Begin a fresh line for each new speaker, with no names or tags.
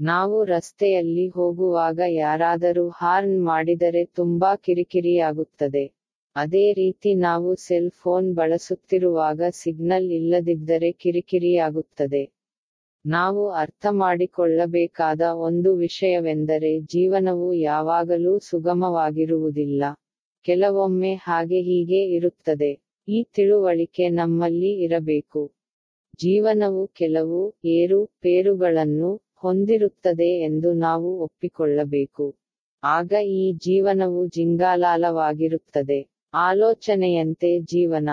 ನಾವು ರಸ್ತೆಯಲ್ಲಿ ಹೋಗುವಾಗ ಯಾರಾದರೂ ಹಾರ್ನ್ ಮಾಡಿದರೆ ತುಂಬಾ ಕಿರಿಕಿರಿಯಾಗುತ್ತದೆ. ಅದೇ ರೀತಿ ನಾವು ಸೆಲ್ ಫೋನ್ ಬಳಸುತ್ತಿರುವಾಗ ಸಿಗ್ನಲ್ ಇಲ್ಲದಿದ್ದರೆ ಕಿರಿಕಿರಿಯಾಗುತ್ತದೆ. ನಾವು ಅರ್ಥಮಾಡಿಕೊಳ್ಳಬೇಕಾದ ಒಂದು ವಿಷಯವೆಂದರೆ ಜೀವನವು ಯಾವಾಗಲೂ ಸುಗಮವಾಗಿರುವುದಿಲ್ಲ. ಕೆಲವೊಮ್ಮೆ ಹಾಗೆ ಹೀಗೆ ಇರುತ್ತದೆ. ಈ ತಿಳುವಳಿಕೆ ನಮ್ಮಲ್ಲಿ ಇರಬೇಕು. ಜೀವನವು ಕೆಲವು ಏರು, ಪೇರುಗಳನ್ನು ಹೊಂದಿರುತ್ತದೆ ಎಂದು ನಾವು ಒಪ್ಪಿಕೊಳ್ಳಬೇಕು. ಆಗ ಈ ಜೀವನವು ಜಿಂಗಾಲಾಲವಾಗಿರುತ್ತದೆ. ಆಲೋಚನೆಯಂತೆ ಜೀವನ.